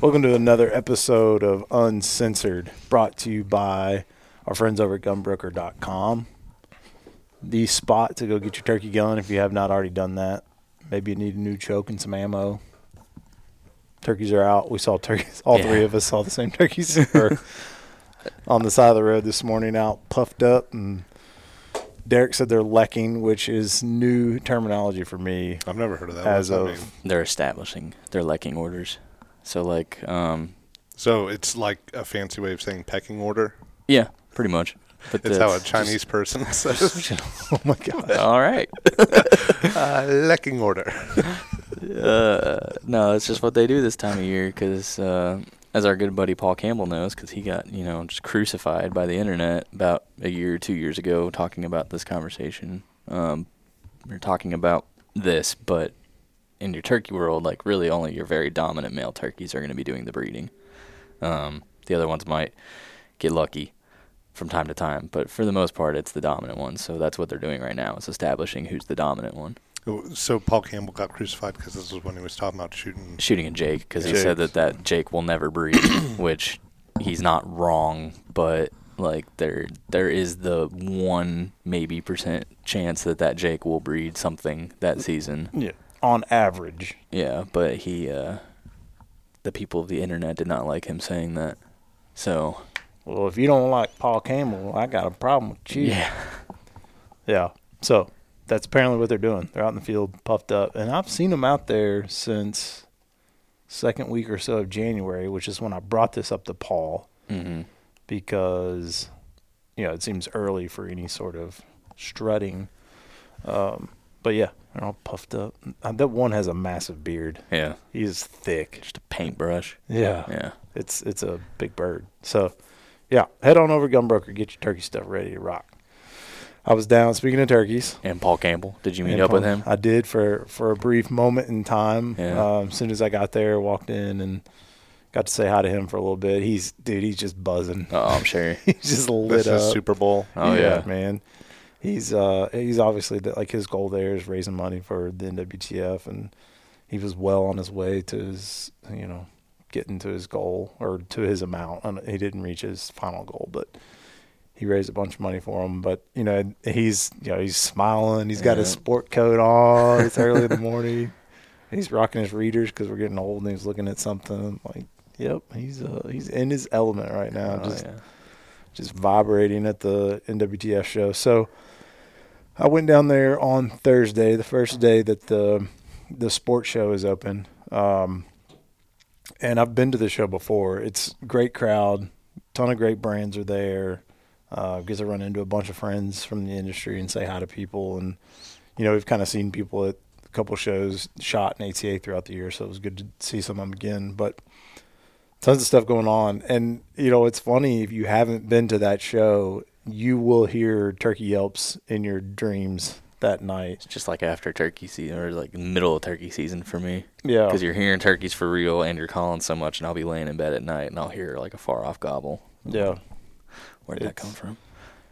Welcome to another episode of Uncensored, brought to you by our friends over at gunbroker.com. The spot to go get your turkey gun if you have not already done that. Maybe you need a new choke and some ammo. Turkeys are out. We saw turkeys. All Yeah. three of us saw the same turkeys or on the side of the road this morning, out puffed up. And Derrick said they're lecking, which is new terminology for me. I've never heard of that. As What's that of- mean? They're establishing their lecking orders. So like, um, So it's like a fancy way of saying pecking order. yeah, pretty much. But It's how a that's Chinese person says oh my god! All right. uh, lecking order. Uh, no, it's just what they do this time of year because, uh, as our good buddy Paul Campbell knows, because he got you know just crucified by the internet about a year or two years ago talking about this conversation. Um, we're talking about this, but in your turkey world, like really only your very dominant male turkeys are going to be doing the breeding. Um, the other ones might get lucky from time to time, but for the most part, it's the dominant ones. So that's what they're doing right now. Is establishing who's the dominant one. So Paul Campbell got crucified because this was when he was talking about shooting. shooting at Jake because he said that that Jake will never breed, which he's not wrong, but like there there is the one maybe percent chance that that Jake will breed something that season. Yeah, on average. Yeah, but he uh the people of the internet did not like him saying that. So, Well, if you don't like Paul Campbell, I got a problem with you. yeah. Yeah. So that's apparently what they're doing. They're out in the field, puffed up, and I've seen them out there since second week or so of January, which is when I brought this up to Paul Mhm. because you know it seems early for any sort of strutting. Um, but yeah, they're all puffed up. Uh, That one has a massive beard. Yeah. He's thick. Just a paintbrush. Yeah. Yeah. It's it's a big bird. So, yeah, head on over to Gunbroker, get your turkey stuff ready to rock. I was down. Speaking of turkeys, And Paul Campbell, did you meet and up with him? I did for for a brief moment in time. Yeah. Um, as soon as I got there, walked in and got to say hi to him for a little bit. He's dude, he's just buzzing. Oh, I'm sure. he's just lit This up. is Super Bowl. Oh yeah. man. He's uh he's obviously the, like his goal there is raising money for the NWTF, and he was well on his way to his you know getting to his goal or to his amount. And He didn't reach his final goal, but he raised a bunch of money for him. But you know he's you know he's smiling. He's got his sport coat on. It's early in the morning. He's rocking his readers because we're getting old, and he's looking at something like. Yep, he's uh, he's in his element right now. Oh, just yeah. just vibrating at the NWTF show. So I went down there on Thursday, the first day that the the sports show is open. Um, and I've been to the show before. It's great crowd, ton of great brands are there. Uh, because I run into a bunch of friends from the industry and say hi to people, and you know we've kind of seen people at a couple shows shot in ATA throughout the year, so it was good to see some of them again. But tons of stuff going on and you know it's funny if you haven't been to that show you will hear turkey yelps in your dreams that night It's just like after turkey season or like middle of turkey season for me. yeah Because you're hearing turkeys for real and you're calling so much, and I'll be laying in bed at night and I'll hear like a far off gobble. yeah Where did that come from?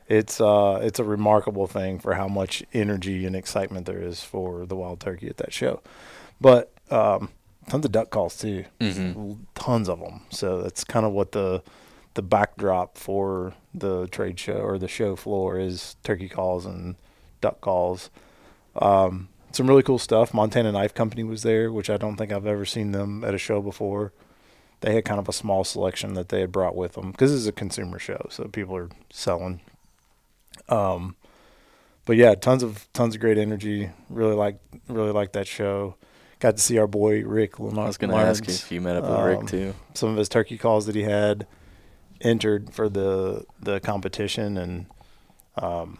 it's uh it's a remarkable thing for how much energy and excitement there is for the wild turkey at that show but um tons of duck calls too Mhm. tons of them so that's kind of what the the backdrop for the trade show or the show floor is turkey calls and duck calls. Um some really cool stuff. Montana knife company was there which i don't think i've ever seen them at a show before. They had kind of a small selection that they had brought with them because it's a consumer show so people are selling. Um but yeah tons of tons of great energy. Really like really like that show. Got to see our boy rick I was going to ask you if you met up with um, Rick too. some of his turkey calls that he had entered for the the competition and um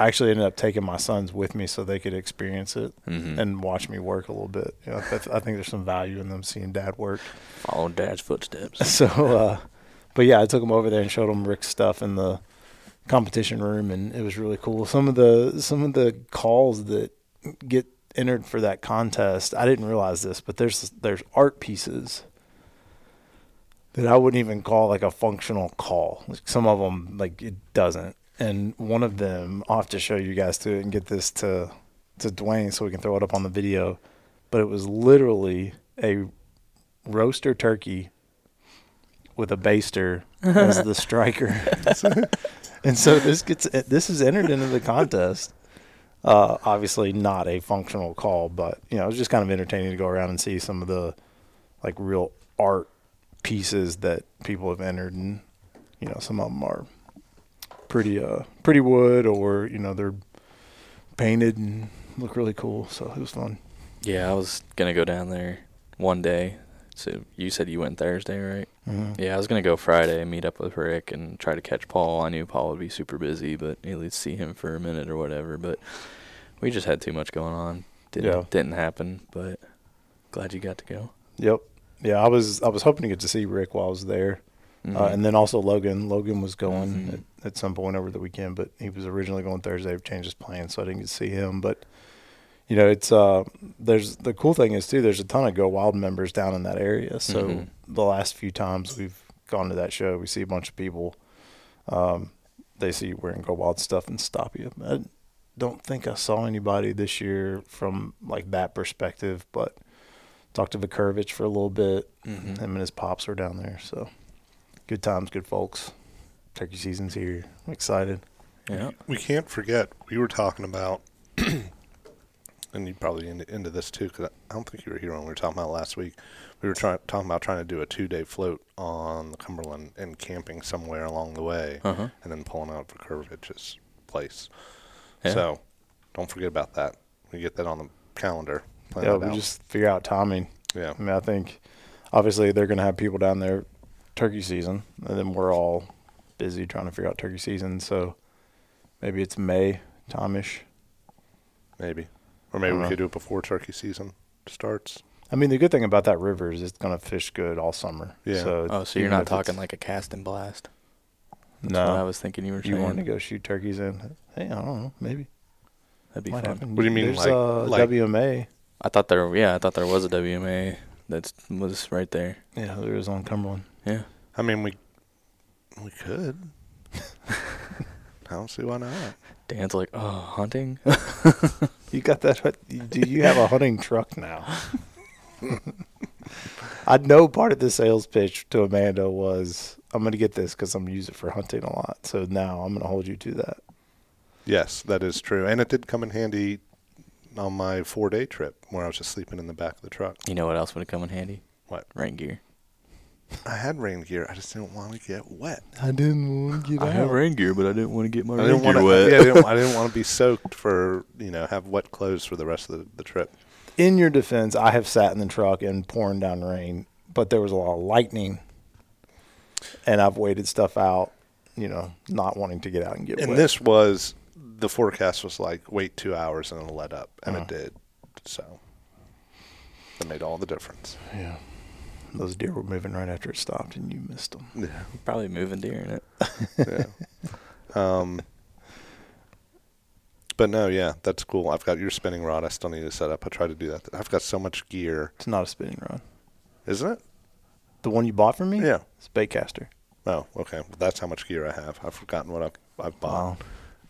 I actually ended up taking my sons with me so they could experience it hmm and watch me work a little bit. You know, I think there's some value in them seeing dad work. Follow Dad's footsteps. So, uh, but yeah, I took them over there and showed them Rick's stuff in the competition room, and it was really cool. Some of the some of the calls that get entered for that contest, I didn't realize this, but there's there's art pieces that I wouldn't even call like a functional call. Like some of them, like it doesn't. And one of them, I'll have to show you guys to and get this to to Dwayne so we can throw it up on the video. But it was literally a roaster turkey with a baster as the striker. and so this gets this is entered into the contest. Uh, obviously not a functional call, but you know, it was just kind of entertaining to go around and see some of the like real art pieces that people have entered and you know, some of them are pretty uh pretty wood or, you know, they're painted and look really cool. So it was fun. Yeah, I was gonna go down there one day. So you said you went Thursday, right? Mm-hmm. Yeah, I was gonna go Friday, meet up with Rick, and try to catch Paul. I knew Paul would be super busy, but at least see him for a minute or whatever. But we just had too much going on. Didn't Yeah. didn't happen. But glad you got to go. Yep. Yeah, I was I was hoping to get to see Rick while I was there. Uh, Mhm. and then also Logan. Logan was going Mhm. at, at some point over the weekend, but he was originally going Thursday. Changed his plans, so I didn't get to see him. But you know, it's uh, there's the cool thing is too. There's a ton of Go Wild members down in that area. So Mhm. the last few times we've gone to that show, we see a bunch of people. Um, they see you wearing Go Wild stuff and stop you. I don't think I saw anybody this year from like that perspective, but talked to Vikurovich for a little bit. Mhm. Him and his pops were down there, so good times, good folks. Turkey season's here. I'm excited. yeah. We can't forget, we were talking about, and you probably into, into this too, because I don't think you were here when we were talking about last week. We were trying talking about trying to do a two day float on the Cumberland and camping somewhere along the way, Uh huh. and then pulling out for Kurvich's place. Yeah. So don't forget about that. We get that on the calendar. Plan yeah, that we out. just figure out timing. yeah. I mean, I think obviously they're going to have people down there turkey season, and then we're all busy trying to figure out turkey season. So maybe it's May time-ish. Maybe. Or maybe we dunno. could do it before turkey season starts. I mean, the good thing about that river is it's going to fish good all summer. Yeah. So Oh, so you're not talking like a cast and blast? That's what I was thinking you were You saying. want to go shoot turkeys in? Hey, I don't know. Maybe That'd be might fun. happen. What do you mean, There's like- uh, like- WMA. I thought there. Yeah, I thought there was a WMA that was right there. Yeah, there is on Cumberland. Yeah. I mean, we we could. I don't see why not. Dan's like, oh, hunting. You got that? Do you have a hunting truck now? I know part of the sales pitch to Amanda was I'm going to get this because I'm going to use it for hunting a lot. So now I'm going to hold you to that. Yes, that is true, and it did come in handy on my four day trip where I was just sleeping in the back of the truck. You know what else would have come in handy? What? Rain gear. I had rain gear. I just didn't want to get wet. I didn't want to get wet. I have rain gear, but I didn't want to get my I rain didn't gear want to. wet. Yeah, I didn't, I didn't want to be soaked for you know have wet clothes for the rest of the, the trip. In your defense, I have sat in the truck and pouring down rain, but there was a lot of lightning, and I've waited stuff out. You know, not wanting to get out and get wet. And wet. this was the forecast was like wait two hours and it'll let up, and Uh. it did. So that made all the difference. yeah, those deer were moving right after it stopped, and you missed them. Yeah. Probably moving deer in it. yeah. Um, but no, yeah, that's cool. I've got your spinning rod. I still need to set up. I try to do that. I've got so much gear, It's not a spinning rod. isn't it? The one you bought from me? Yeah. It's baitcaster. Oh, okay. Well, that's how much gear I have. I've forgotten what I've, I've bought. Wow.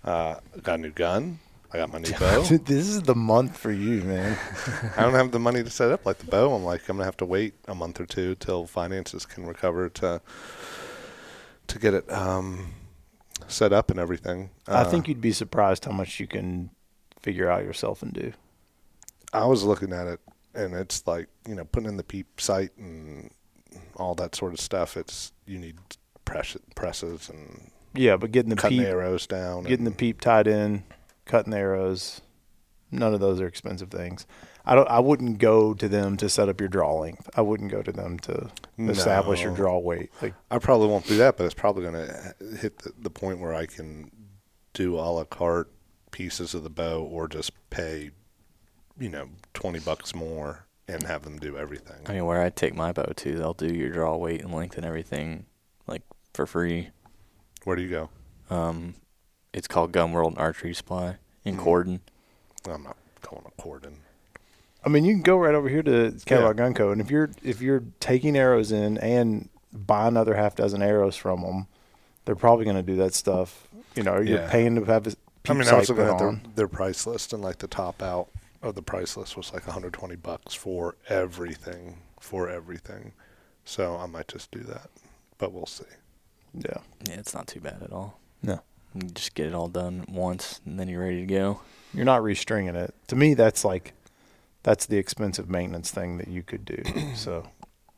Uh, I got a new gun. I got my new bow. Dude, this is the month for you, man. I don't have the money to set up like the bow. I'm like, I'm gonna have to wait a month or two till finances can recover to to get it um, set up and everything. I Uh, think you'd be surprised how much you can figure out yourself and do. I was looking at it, and it's like you know putting in the peep sight and all that sort of stuff. It's you need press, presses and Yeah, but getting the cutting peep, the arrows down. getting the peep tied in, cutting the arrows, none of those are expensive things. I don't. I wouldn't go to them to set up your draw length. I wouldn't go to them to establish your draw weight. Like I probably won't do that, but it's probably going to hit the, the point where I can do a la carte pieces of the bow, or just pay, you know, twenty bucks more and have them do everything. I mean, where I take my bow to, they'll do your draw weight and length and everything, like for free. Where do you go? Um, it's called Gun World Archery Supply in Mhm. Corden. I'm not going to Corden. I mean, you can go right over here to Cadillac Yeah. Gun Co. And if you're if you're taking arrows in and buy another half dozen arrows from them, they're probably going to do that stuff. You know, you're Yeah. paying to have a I peep mean, I was looking at their, their price list, and like the top out of the price list was like 120 bucks for everything. for everything. So I might just do that, but we'll see. Yeah. Yeah, it's not too bad at all. No. You just get it all done once, and then you're ready to go. You're not restringing it. To me, that's like that's the expensive maintenance thing that you could do. so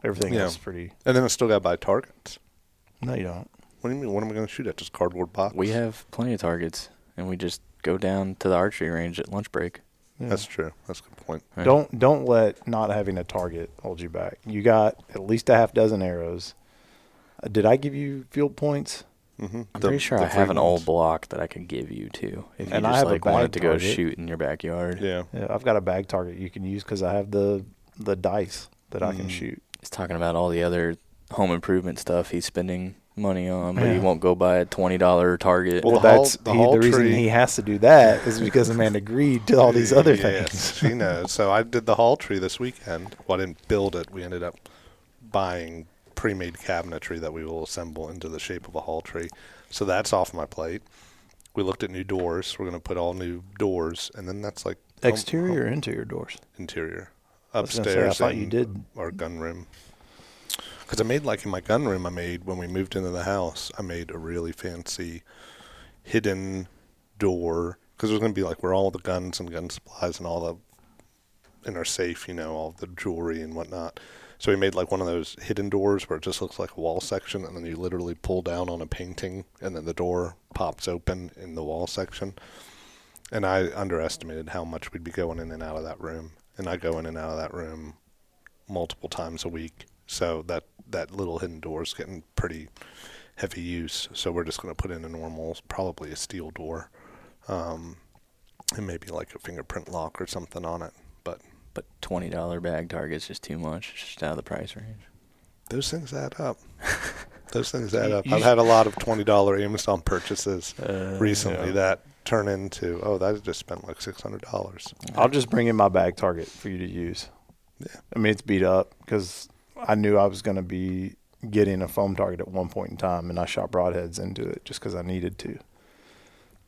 everything Yeah. else is pretty. And then I still got to buy targets. No, you don't. What do you mean? What am I going to shoot at? Just cardboard box? We have plenty of targets, and we just go down to the archery range at lunch break. Yeah. That's true. That's a good point. Right? Don't don't let not having a target hold you back. You got at least a half dozen arrows. Uh, did I give you field points? Mm-hmm. I'm pretty sure I have an old block that I could give you too, if you And I just have a like wanted bag to go target. shoot in your backyard. Yeah. Yeah, I've got a bag target you can use because I have the the dice that I can Mm. shoot. He's talking about all the other home improvement stuff he's spending money on, but he won't go buy a twenty dollar target. Well, Well, the Hall- that's the he, Hall the reason he has to do that is because the man agreed to all these other Yes, things. she knows. So I did the hall tree this weekend. Well, I didn't build it. We ended up buying pre-made cabinetry that we will assemble into the shape of a hall tree. So that's off my plate. We looked at new doors. We're going to put all new doors, and then that's like home- Exterior home- interior doors? interior, I say, upstairs. I thought you did. our gun room. Because I made like in my gun room, I made when we moved into the house, I made a really fancy hidden door because it was going to be like where all the guns and gun supplies and all the in our safe, you know, all the jewelry and whatnot. So we made like one of those hidden doors where it just looks like a wall section, and then you literally pull down on a painting, and then the door pops open in the wall section. And I underestimated how much we'd be going in and out of that room, and I go in and out of that room multiple times a week. So that that little hidden door is getting pretty heavy use. So we're just going to put in a normal, probably a steel door, um, and maybe like a fingerprint lock or something on it. But twenty dollar bag target's just too much. It's just out of the price range. those things add up. those things add up. I've had a lot of twenty dollar Amazon purchases Uh, recently yeah. that turn into oh that just spent like six hundred dollars. I'll just bring in my bag target for you to use. Yeah. I mean, it's beat up because I knew I was going to be getting a foam target at one point in time, and I shot broadheads into it just because I needed to.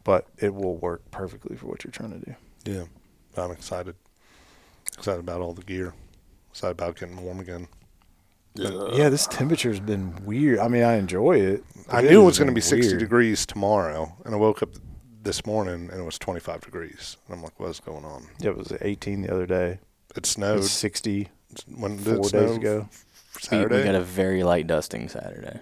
But it will work perfectly for what you're trying to do. Yeah, I'm excited. Excited about all the gear. Excited about getting warm again. yeah, this temperature's been weird. I mean, I enjoy it. I it knew it was going to been be 60 weird. degrees tomorrow, and I woke up this morning and it was 25 degrees. And I'm like, what's going on? Yeah, it was 18 the other day. It It snowed. was 60 when did four it days snow? ago. We, Saturday. we got a very light dusting Saturday.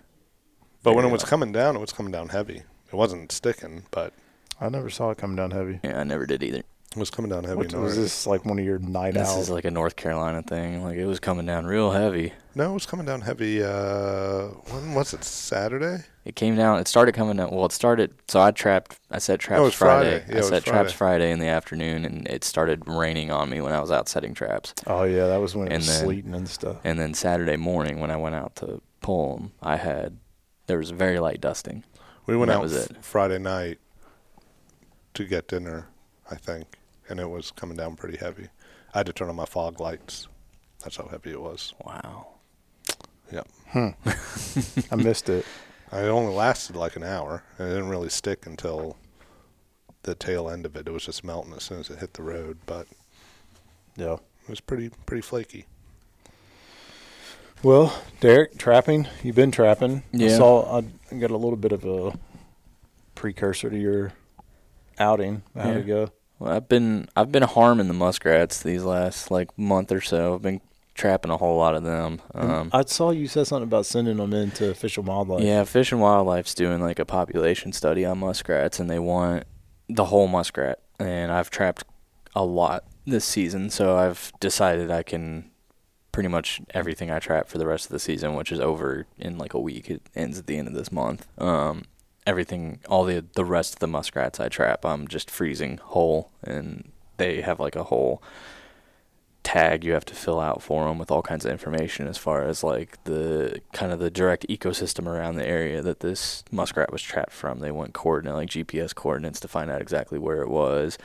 but when it was light. coming down, it was coming down heavy. It wasn't sticking, but I never saw it come down heavy. Yeah, I never did either. It was coming down heavy. What, was already- this like one of your night This out? is like a North Carolina thing. Like it was coming down real heavy. No, it was coming down heavy. Uh, when was it? Saturday? It came down. It started coming down. Well, it started. So I trapped. I set traps No, it was Friday. Friday. Yeah, I it was set traps Friday. Friday in the afternoon, and it started raining on me when I was out setting traps. oh yeah, that was when it And was then- sleeting and stuff. And then Saturday morning, when I went out to pull them, I had there was very light dusting. We went out was f- it. Friday night to get dinner, I think, and it was coming down pretty heavy. I had to turn on my fog lights. That's how heavy it was. Wow. Yep. Hmm. I missed it. It only lasted like an hour, and it didn't really stick until the tail end of it. It was just melting as soon as it hit the road, but Yeah. it was pretty pretty flaky. Well, Derrick, trapping. You've been trapping. Yeah. I Yeah. saw. I got a little bit of a precursor to your outing. How'd it go? Well, I've been I've been harming the muskrats these last like month or so. I've been trapping a whole lot of them. Um, I saw you said something about sending them into Fish and Wildlife. yeah, Fish and Wildlife's doing like a population study on muskrats, and they want the whole muskrat. And I've trapped a lot this season, so I've decided I can pretty much everything I trap for the rest of the season, which is over in like a week. It ends at the end of this month. Um, everything, all the the rest of the muskrats I trap, I'm just freezing whole, and they have like a whole tag you have to fill out for them with all kinds of information as far as like the kind of the direct ecosystem around the area that this muskrat was trapped from. They want coordinate like GPS coordinates to find out exactly where it was.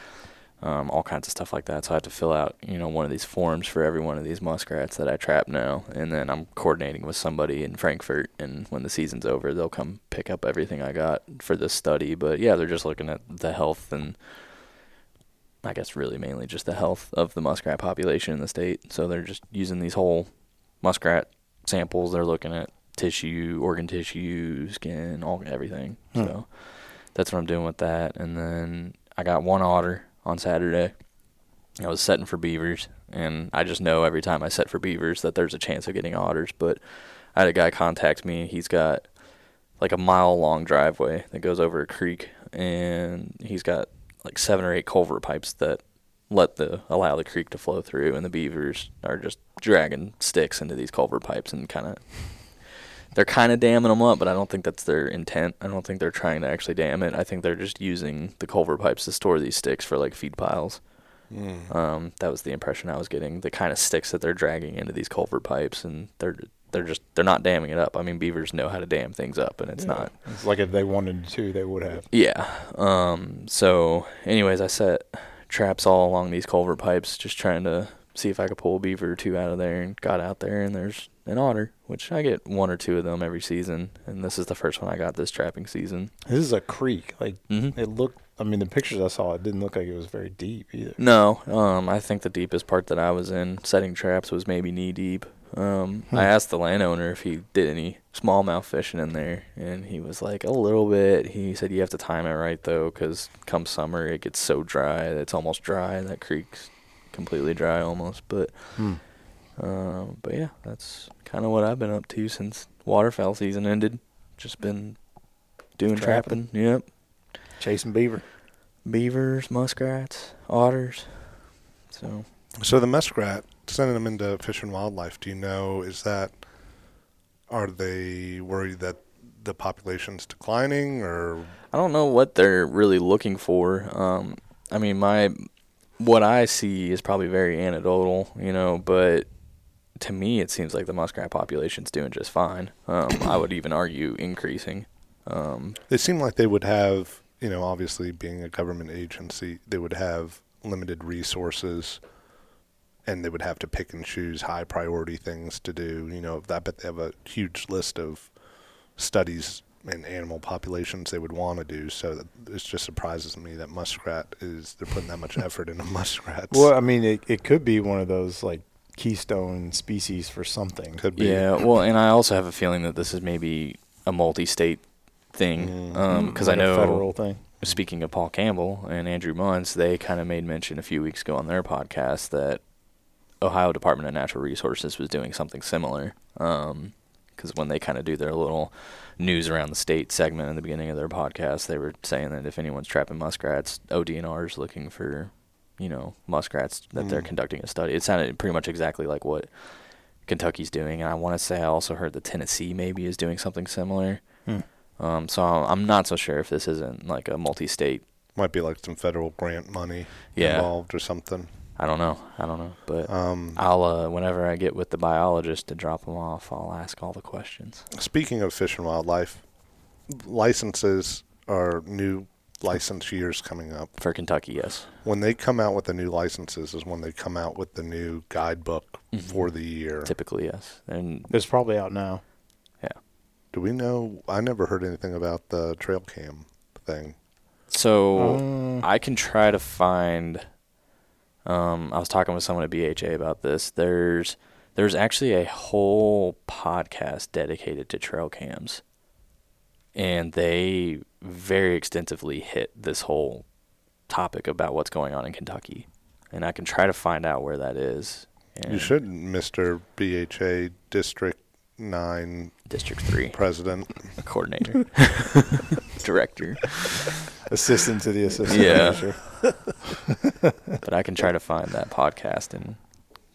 Um, all kinds of stuff like that. So I have to fill out, you know, one of these forms for every one of these muskrats that I trap now, and then I'm coordinating with somebody in Frankfort. And when the season's over, they'll come pick up everything I got for this study. But yeah, they're just looking at the health and I guess really mainly just the health of the muskrat population in the state. So they're just using these whole muskrat samples. They're looking at tissue, organ tissue, skin, all everything. Hmm. So that's what I'm doing with that. And then I got one otter on Saturday. I was setting for beavers, and I just know every time I set for beavers that there's a chance of getting otters. But I had a guy contact me. He's got like a mile long driveway that goes over a creek, and he's got like seven or eight culvert pipes that let the allow the creek to flow through, and the beavers are just dragging sticks into these culvert pipes and kind of they're kind of damming them up, but I don't think that's their intent. I don't think they're trying to actually dam it. I think they're just using the culvert pipes to store these sticks for like feed piles. Mm. Um, that was the impression I was getting. The kind of sticks that they're dragging into these culvert pipes, and they're they're just they're not damming it up. I mean, beavers know how to dam things up, and it's Yeah. not. It's like if they wanted to, they would have. Yeah. Um. So, anyways, I set traps all along these culvert pipes, just trying to see if I could pull a beaver or two out of there, and got out there, and there's an otter, which I get one or two of them every season, and this is the first one I got this trapping season. This is a creek. Like Mm-hmm. it looked. I mean, the pictures I saw, it didn't look like it was very deep either. No, um, I think the deepest part that I was in setting traps was maybe knee deep. Um, Hmm. I asked the landowner if he did any smallmouth fishing in there, and he was like a little bit. He said you have to time it right though cuz come summer it gets so dry that it's almost dry. That creek's completely dry almost. But, Hmm. um, but yeah, that's kind of what I've been up to since waterfowl season ended. Just been doing Trapping. trapping. Yep, Chasing beaver. beavers, muskrats, otters. So. So the muskrat, sending them into Fish and Wildlife, do you know is that are they worried that the population's declining or I don't know what they're really looking for. Um, I mean, my what I see is probably very anecdotal, you know, but to me, it seems like the muskrat population's doing just fine. Um, I would even argue increasing. Um, they seem like they would have, you know, obviously being a government agency, they would have limited resources and they would have to pick and choose high priority things to do. You know, I bet they have a huge list of studies and animal populations they would want to do. So that, it just surprises me that muskrat is they're putting that much effort into muskrats. Well, I mean, it, it could be one of those like keystone species for something. Could be. yeah, well, and I also have a feeling that this is maybe a multi-state thing Mm. because Like I a know federal thing. speaking of Paul Campbell and Andrew Munz, they kind of made mention a few weeks ago on their podcast that Ohio Department of Natural Resources was doing something similar. Because when they kind of do their little news around the state segment in the beginning of their podcast, they were saying that if anyone's trapping muskrats, ODNR is looking for, you know, muskrats that they're Mm. conducting a study. It sounded pretty much exactly like what Kentucky's doing, and I want to say I also heard that Tennessee maybe is doing something similar. Hmm. Um, so I'm not so sure if this isn't like a multi-state. Might be like some federal grant money Yeah. involved or something. I don't know. I don't know. But Um, I'll uh, whenever I get with the biologist to drop them off, I'll ask all the questions. Speaking of fish and wildlife, licenses are new license years coming up. For Kentucky, yes. When they come out with the new licenses is when they come out with the new guidebook Mhm. for the year. Typically, yes. And It's probably out now. Yeah. Do we know? I never heard anything about the trail cam thing. so Um, I can try to find. Um, I was talking with someone at BHA about this. There's there's actually a whole podcast dedicated to trail cams, and they very extensively hit this whole topic about what's going on in Kentucky, and I can try to find out where that is. You shouldn't, Mister BHA District Nine District Three President. coordinator, director. assistant to the assistant Yeah. manager. but I can try to find that podcast and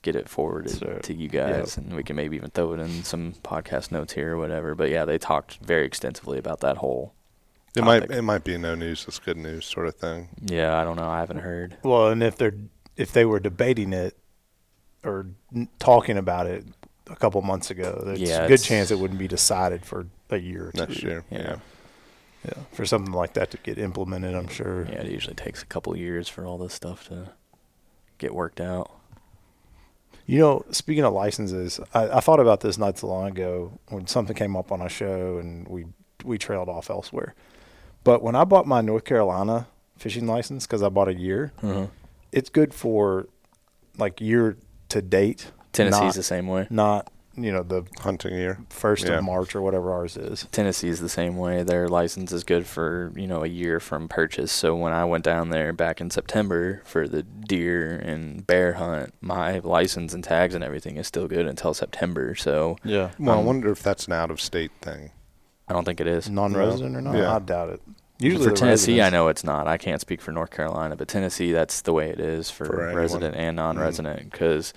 get it forwarded So, to you guys, and we can maybe even throw it in some podcast notes here or whatever. But yeah, they talked very extensively about that whole. It might it might be no news, it's good news sort of thing. Yeah, I don't know. I haven't heard. Well, and if they're if they were debating it or n- talking about it a couple months ago, there's Yeah, a good chance it wouldn't be decided for a year or two. Next year, Yeah. yeah. Yeah, for something like that to get implemented, I'm sure. Yeah, it usually takes a couple years for all this stuff to get worked out. You know, speaking of licenses, I, I thought about this not too long ago when something came up on a show and we we trailed off elsewhere. But when I bought my North Carolina fishing license, because I bought a year, Uh-huh. it's good for like year to date. Tennessee's not, the same way. not you know the Hunting year. first Yeah. of March or whatever ours is. Tennessee's the same way. Their license is good for you know a year from purchase. So when I went down there back in September for the deer and bear hunt, my license and tags and everything is still good until September. So Yeah, Well, I Um, wonder if that's an out of state thing. I don't think it is. non-resident or not? Yeah. I doubt it. Usually for the Tennessee, I know it's not. I can't speak for North Carolina, but Tennessee, that's the way it is for, For resident and non-resident. Because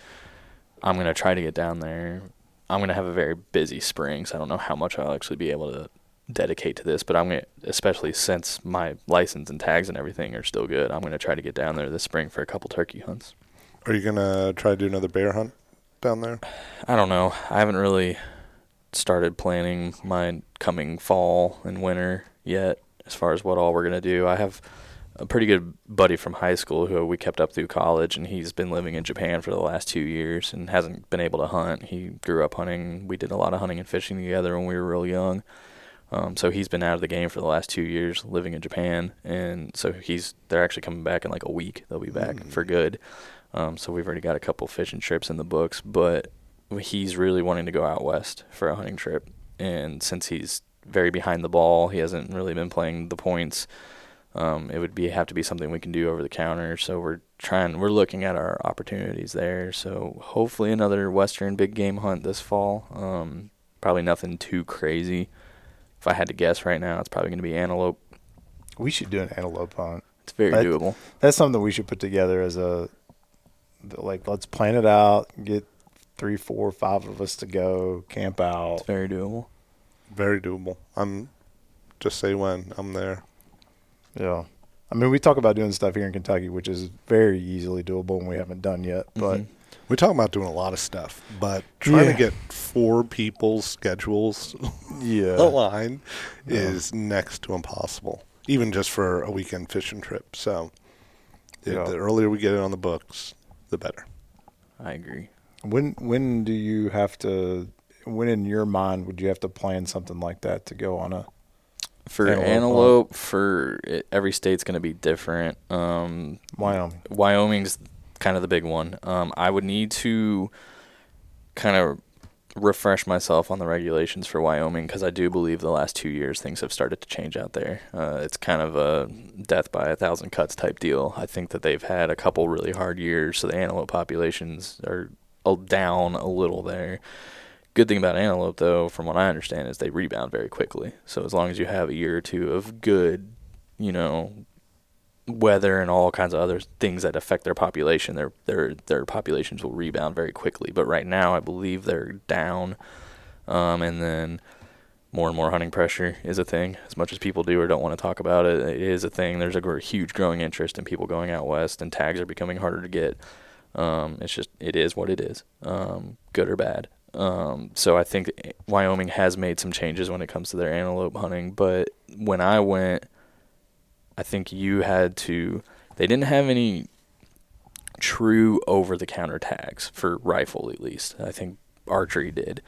I'm gonna try to get down there. I'm gonna have a very busy spring, so I don't know how much I'll actually be able to dedicate to this. But I'm gonna, especially since my license and tags and everything are still good, I'm gonna try to get down there this spring for a couple turkey hunts. Are you gonna try to do another bear hunt down there? I don't know. I haven't really started planning my coming fall and winter yet as far as what all we're going to do. I have a pretty good buddy from high school who we kept up through college and he's been living in Japan for the last 2 years and hasn't been able to hunt. He grew up hunting. We did a lot of hunting and fishing together when we were real young. Um, so he's been out of the game for the last two years, living in Japan, and so he's they're actually coming back in like a week. They'll be back Mm. for good. Um, so we've already got a couple fishing trips in the books, but he's really wanting to go out west for a hunting trip. And since he's very behind the ball, he hasn't really been playing the points. Um, it would be have to be something we can do over the counter. So we're trying, we're looking at our opportunities there. So hopefully another western big game hunt this fall. Um, probably nothing too crazy. If I had to guess right now, it's probably going to be antelope. we should do an antelope hunt. It's very That- doable. That's something we should put together as a like. Let's plan it out. Get three, four, five of us to go camp out. It's very doable. Very doable. I'm just say when I'm there. Yeah. I mean, we talk about doing stuff here in Kentucky, which is very easily doable, and we haven't done yet. But Mhm. We talk about doing a lot of stuff, but trying Yeah. to get four people's schedules yeah, aligned Yeah. is next to impossible, even just for a weekend fishing trip. So, the, Yeah. the earlier we get it on the books, the better. I agree. when when do you have to? When in your mind would you have to plan something like that to go on a? For Antelope antelope, for it, every state's going to be different. Um, Wyoming. Wyoming's kind of the big one. Um, I would need to kind of refresh myself on the regulations for Wyoming because I do believe the last two years things have started to change out there. Uh, it's kind of a death by a thousand cuts type deal. I think that they've had a couple really hard years, so the antelope populations are down a little there. Good thing about antelope, though, from what I understand, is they rebound very quickly. So as long as you have a year or two of good, you know, weather and all kinds of other things that affect their population, their their their populations will rebound very quickly. But right now, I believe they're down, um, and then more and more hunting pressure is a thing. As much as people do or don't want to talk about it, it is a thing. There's a huge growing interest in people going out west, and tags are becoming harder to get. Um, it's just it is what it is, um, good or bad. Um, so I think Wyoming has made some changes when it comes to their antelope hunting. But when I went, I think you had to. They didn't have any true over-the-counter tags for rifle, at least. I think archery did,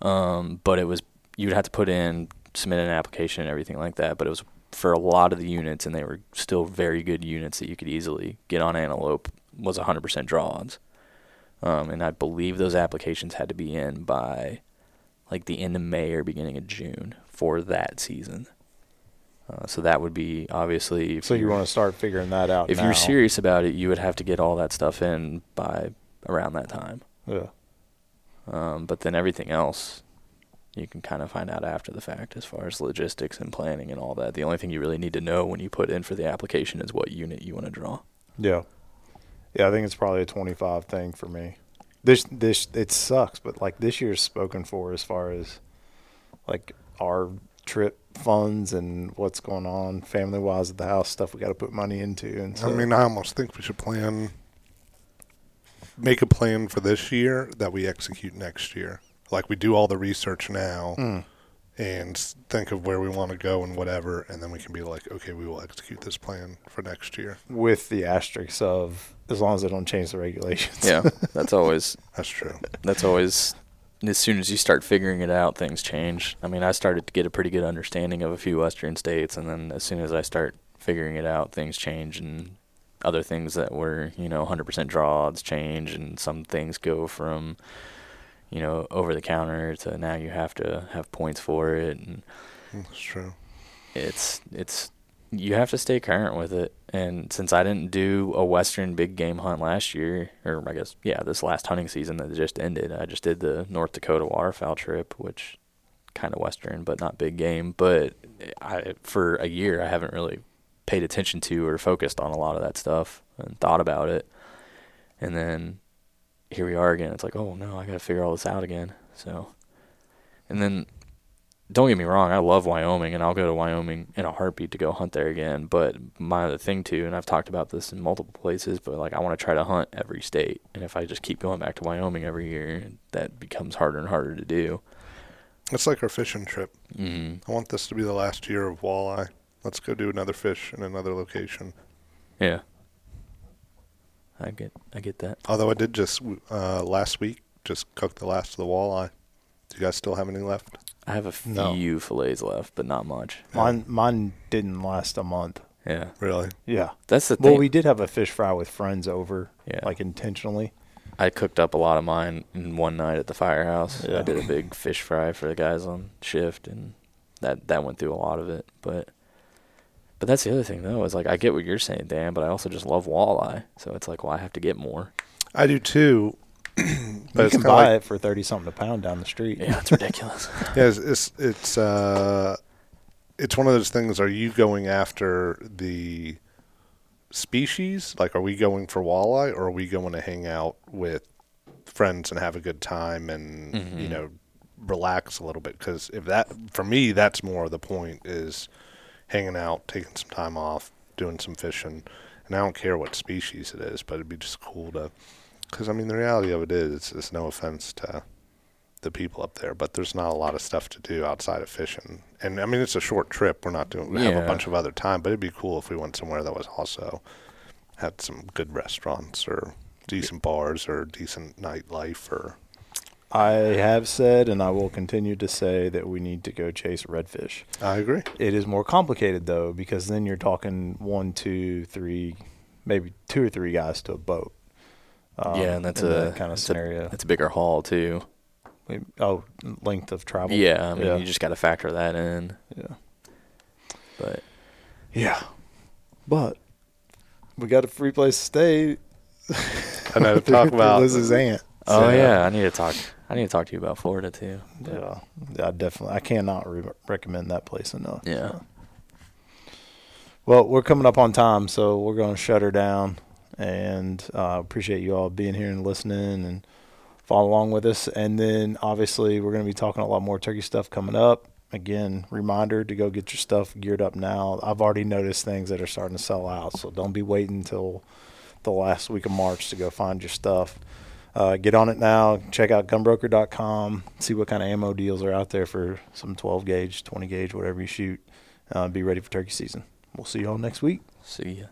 um, but it was you'd have to put in submit an application and everything like that. But it was for a lot of the units, and they were still very good units that you could easily get on antelope. Was 100% draw odds, um, and I believe those applications had to be in by like the end of May or beginning of June for that season. Uh, so that would be obviously. So you want to start figuring that out. if now. you're serious about it, you would have to get all that stuff in by around that time. Yeah. Um, but then everything else, you can kind of find out after the fact as far as logistics and planning and all that. The only thing you really need to know when you put in for the application is what unit you want to draw. Yeah. Yeah, I think it's probably a 25 thing for me. This this it sucks, but like this year's spoken for as far as like our trip funds and what's going on family wise at the house stuff we got to put money into and so I mean, I almost think we should plan, make a plan for this year that we execute next year. Like we do all the research now Mm. And think of where we want to go and whatever, and then we can be like, okay, we will execute this plan for next year. with the asterisks of as long as they don't change the regulations. Yeah, that's always That's true. that's always as soon as you start figuring it out, things change. I mean, I started to get a pretty good understanding of a few western states, and then as soon as I start figuring it out, things change, and other things that were you know 100% draw odds change, and some things go from you know, over the counter to now you have to have points for it, and hmm, That's true. it's it's you have to stay current with it. And since I didn't do a western big game hunt last year, or I guess yeah, this last hunting season that just ended, I just did the North Dakota waterfowl trip, which kind of western but not big game. But I for a year I haven't really paid attention to or focused on a lot of that stuff and thought about it. And then here we are again. It's like, oh no, I got to figure all this out again. So, and then don't get me wrong, I love Wyoming and I'll go to Wyoming in a heartbeat to go hunt there again. But my other thing too, and I've talked about this in multiple places, but like I want to try to hunt every state. And if I just keep going back to Wyoming every year, that becomes harder and harder to do. It's like our fishing trip. Mm. I want this to be the last year of walleye. Let's go do another fish in another location. Yeah. I get I get that. Although I did just uh, last week just cook the last of the walleye. Do you guys still have any left? I have a few No. fillets left, but not much. Mine mine didn't last a month. Yeah. Really? Yeah. That's the thing. Well, we did have a fish fry with friends over, Yeah. like intentionally. I cooked up a lot of mine in one night at the firehouse. Yeah. I did a big fish fry for the guys on shift, and that that went through a lot of it. But but that's the other thing though is like I get what you're saying, Dan, but I also just love walleye, so it's like well I have to get more. I do too. but you it's can kinda buy like, it for thirty something a pound down the street. Yeah, it's ridiculous. Yeah, it's it's it's, uh, it's one of those things. Are you going after the species? Like, are we going for walleye, or are we going to hang out with friends and have a good time and you Mhm. know relax a little bit? Because if that, for me, that's more of the point is hanging out, taking some time off, doing some fishing, and I don't care what species it is, but it'd be just cool to. Because I mean, the reality of it is, it's no offense to the people up there, but there's not a lot of stuff to do outside of fishing. And I mean, it's a short trip. We're not doing we have a bunch of other time, but it'd be cool if we went somewhere that was also had some good restaurants or decent bars or decent nightlife or I have said, and I will continue to say that we need to go chase redfish. I agree. It is more complicated though, because then you're talking one, two, three, maybe two or three guys to a boat. Um, yeah, and that's a that kind of that's a- scenario. It's a bigger haul too. Maybe- oh, length of travel. Yeah, I mean yeah. you just got to factor that in. yeah. But Yeah. But we got a free place to stay. I know to talk about Liz's aunt. oh yeah, I need to talk. I need to talk to you about Florida too. Yeah, I definitely. I cannot re- recommend that place enough. Yeah. Well, we're coming up on time, so we're going to shut her down. And uh, appreciate you all being here and listening and follow along with us. And then obviously we're going to be talking a lot more turkey stuff coming up. Again, reminder to go get your stuff geared up now. I've already noticed things that are starting to sell out, so don't be waiting until the last week of March to go find your stuff. Uh, get on it now. Check out gunbroker.com. See what kind of ammo deals are out there for some 12 gauge, 20 gauge, whatever you shoot. Uh, be ready for turkey season. We'll see you all next week. See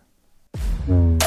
ya.